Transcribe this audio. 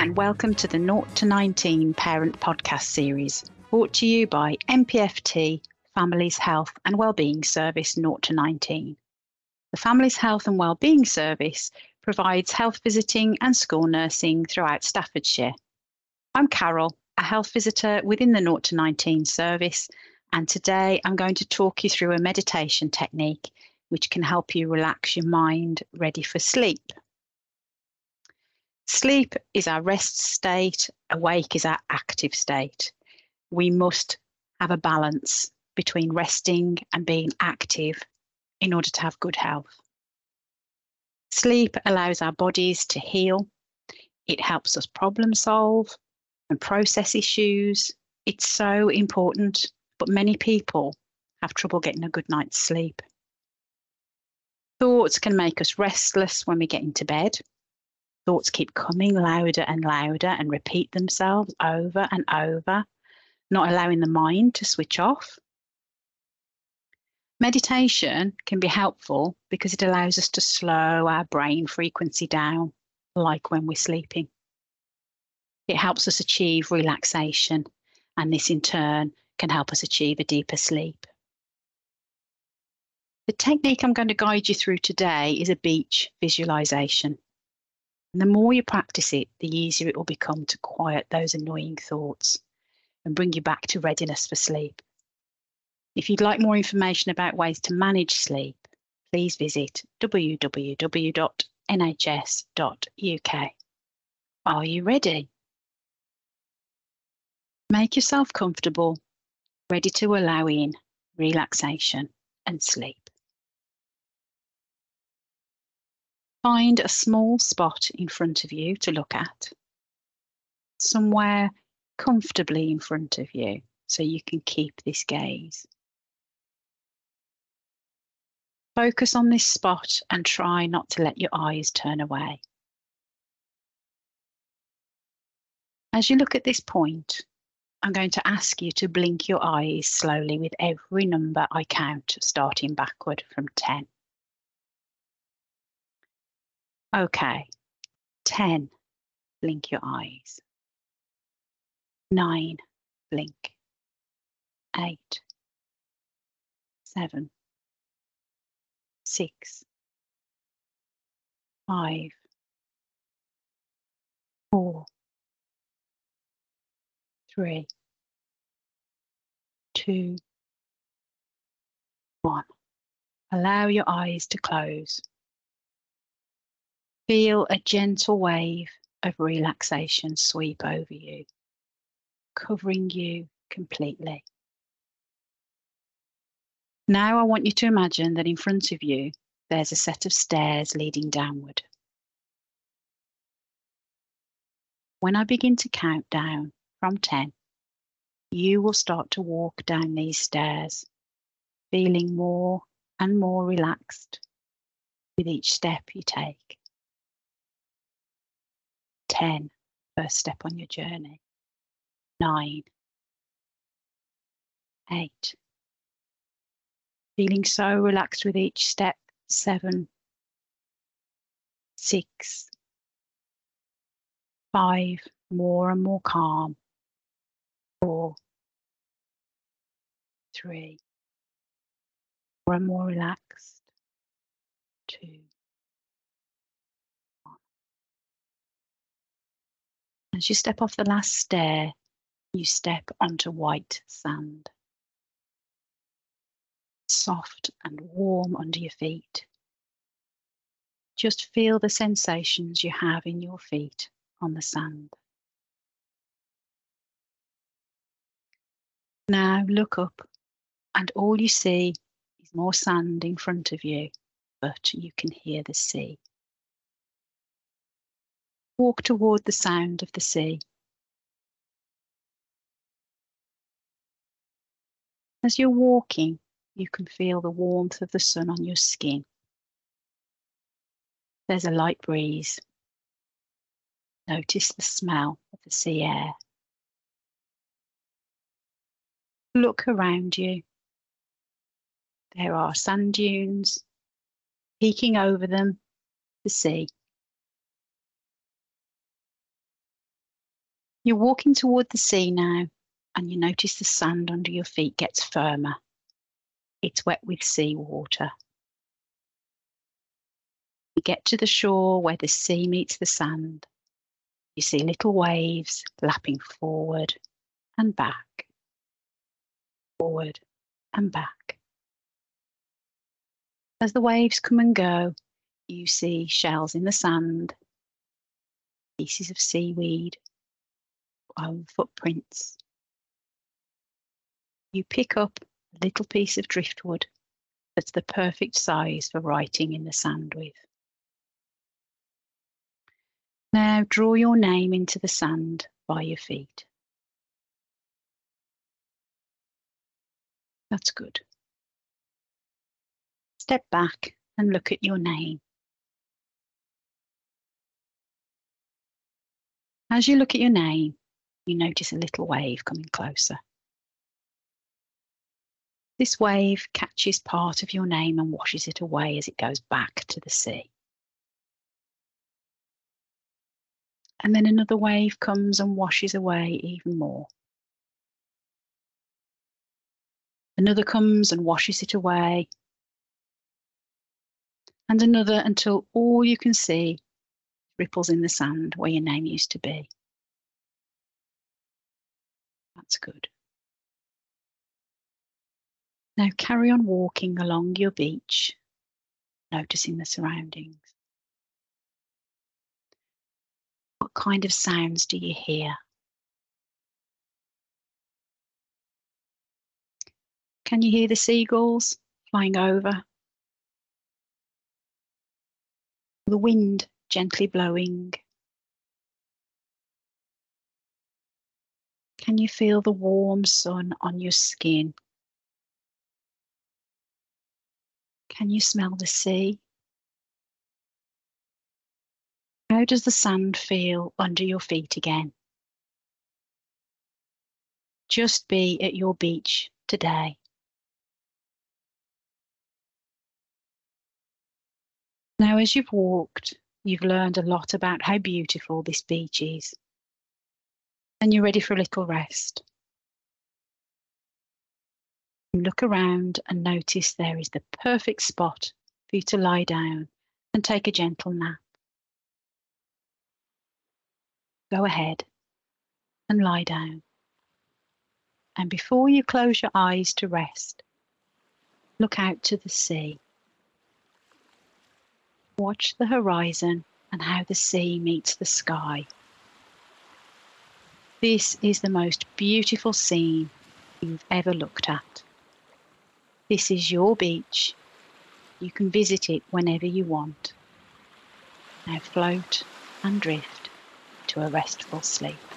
and welcome to the Naught to 19 Parent Podcast Series, brought to you by MPFT Families Health and Wellbeing Service Naught to 19. The Families Health and Wellbeing Service provides health visiting and school nursing throughout Staffordshire. I'm Carol, a health visitor within the Naught to 19 service, and today I'm going to talk you through a meditation technique which can help you relax your mind ready for sleep. Sleep is our rest state, awake is our active state. We must have a balance between resting and being active in order to have good health. Sleep allows our bodies to heal. It helps us problem solve and process issues. It's so important, but many people have trouble getting a good night's sleep. Thoughts can make us restless when we get into bed. Thoughts keep coming louder and louder and repeat themselves over and over, not allowing the mind to switch off. Meditation can be helpful because it allows us to slow our brain frequency down, like when we're sleeping. It helps us achieve relaxation, and this in turn can help us achieve a deeper sleep. The technique I'm going to guide you through today is a beach visualization. And the more you practice it, the easier it will become to quiet those annoying thoughts and bring you back to readiness for sleep. If you'd like more information about ways to manage sleep, please visit www.nhs.uk. Are you ready? Make yourself comfortable, ready to allow in relaxation and sleep. Find a small spot in front of you to look at, somewhere comfortably in front of you so you can keep this gaze. Focus on this spot and try not to let your eyes turn away. As you look at this point, I'm going to ask you to blink your eyes slowly with every number I count, starting backward from 10. Okay, 10, blink your eyes. 9, blink. 8, 7, 6. 5. 4. 3. 2. 1. Allow your eyes to close. Feel a gentle wave of relaxation sweep over you, covering you completely. Now I want you to imagine that in front of you there's a set of stairs leading downward. When I begin to count down from 10, you will start to walk down these stairs, feeling more and more relaxed with each step you take. 10, first step on your journey. 9, 8. Feeling so relaxed with each step. 7, 6, 5, more and more calm. 4, 3, more and more relaxed. 2, As you step off the last stair, you step onto white sand soft and warm under your feet. Just feel the sensations you have in your feet on the sand. Now look up, and all you see is more sand in front of you, but you can hear the sea. Walk toward the sound of the sea. As you're walking, you can feel the warmth of the sun on your skin. There's a light breeze. Notice the smell of the sea air. Look around you. There are sand dunes, peeking over them, the sea. You're walking toward the sea now, and you notice the sand under your feet gets firmer. It's wet with seawater. You get to the shore where the sea meets the sand. You see little waves lapping forward and back, forward and back. As the waves come and go, you see shells in the sand, pieces of seaweed, um, footprints. You pick up a little piece of driftwood that's the perfect size for writing in the sand with. Now draw your name into the sand by your feet. That's good. Step back and look at your name. As you look at your name, you notice a little wave coming closer. This wave catches part of your name and washes it away as it goes back to the sea. And then another wave comes and washes away even more. Another comes and washes it away. And another until all you can see ripples in the sand where your name used to be. That's good. Now carry on walking along your beach, noticing the surroundings. What kind of sounds do you hear? Can you hear the seagulls flying over? The wind gently blowing. Can you feel the warm sun on your skin? Can you smell the sea? How does the sand feel under your feet again? Just be at your beach today. Now, as you've walked, You've learned a lot about how beautiful this beach is. And you're ready for a little rest. Look around and notice there is the perfect spot for you to lie down and take a gentle nap. Go ahead and lie down. And before you close your eyes to rest, look out to the sea. Watch the horizon and how the sea meets the sky. This is the most beautiful scene you've ever looked at. This is your beach. You can visit it whenever you want. Now float and drift to a restful sleep.